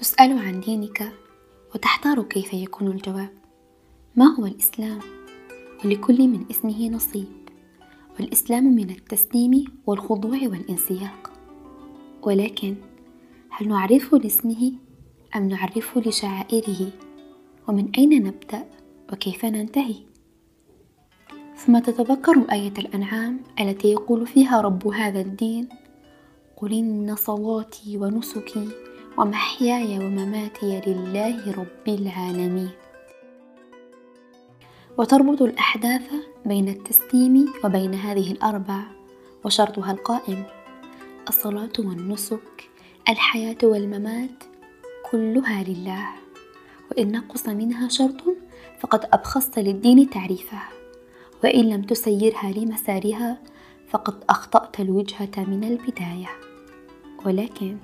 تسأل عن دينك وتحتار كيف يكون الجواب. ما هو الإسلام؟ ولكل من اسمه نصيب. والإسلام من التسليم والخضوع والانسياق. ولكن هل نعرفه لاسمه أم نعرفه لشعائره؟ ومن أين نبدأ؟ وكيف ننتهي؟ ثم تتذكر آية الأنعام التي يقول فيها رب هذا الدين؟ قل إن صلاتي ونسكي ومحياي ومماتي لله رب العالمين. وتربط الأحداث بين التسليم وبين هذه الأربع وشرطها القائم الصلاة والنسك الحياة والممات كلها لله. وإن نقص منها شرط فقد أبخست للدين تعريفه. وإن لم تسيرها لمسارها فقد أخطأت الوجهة من البداية. ولكن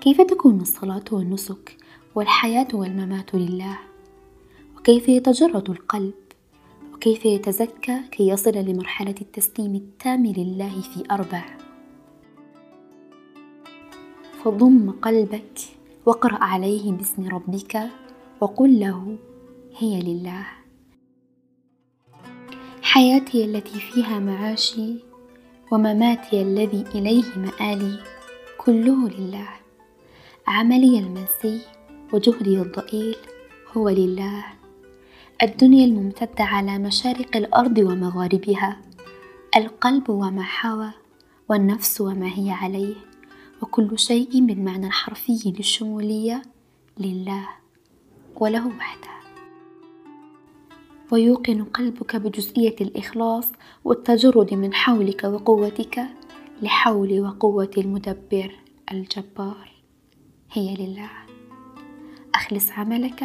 كيف تكون الصلاة والنسك والحياة والممات لله؟ وكيف يتجرد القلب؟ وكيف يتزكى كي يصل لمرحلة التسليم التام لله في أربع؟ فضم قلبك واقرأ عليه باسم ربك وقل له هي لله. حياتي التي فيها معاشي ومماتي الذي إليه مآلي كله لله. عملي المنسي وجهدي الضئيل هو لله. الدنيا الممتدة على مشارق الأرض ومغاربها القلب وما حوى والنفس وما هي عليه وكل شيء بالمعنى الحرفي للشمولية لله وله وحده. ويوقن قلبك بجزئية الإخلاص والتجرد من حولك وقوتك لحول وقوة المدبر الجبار. هي لله. أخلص عملك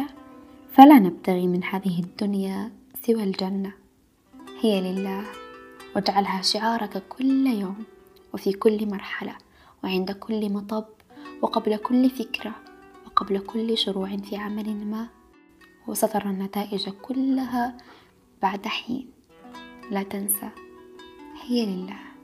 فلا نبتغي من هذه الدنيا سوى الجنة. هي لله. واجعلها شعارك كل يوم وفي كل مرحلة وعند كل مطب وقبل كل فكرة وقبل كل شروع في عمل ما. وسترى النتائج كلها بعد حين. لا تنسى. هي لله.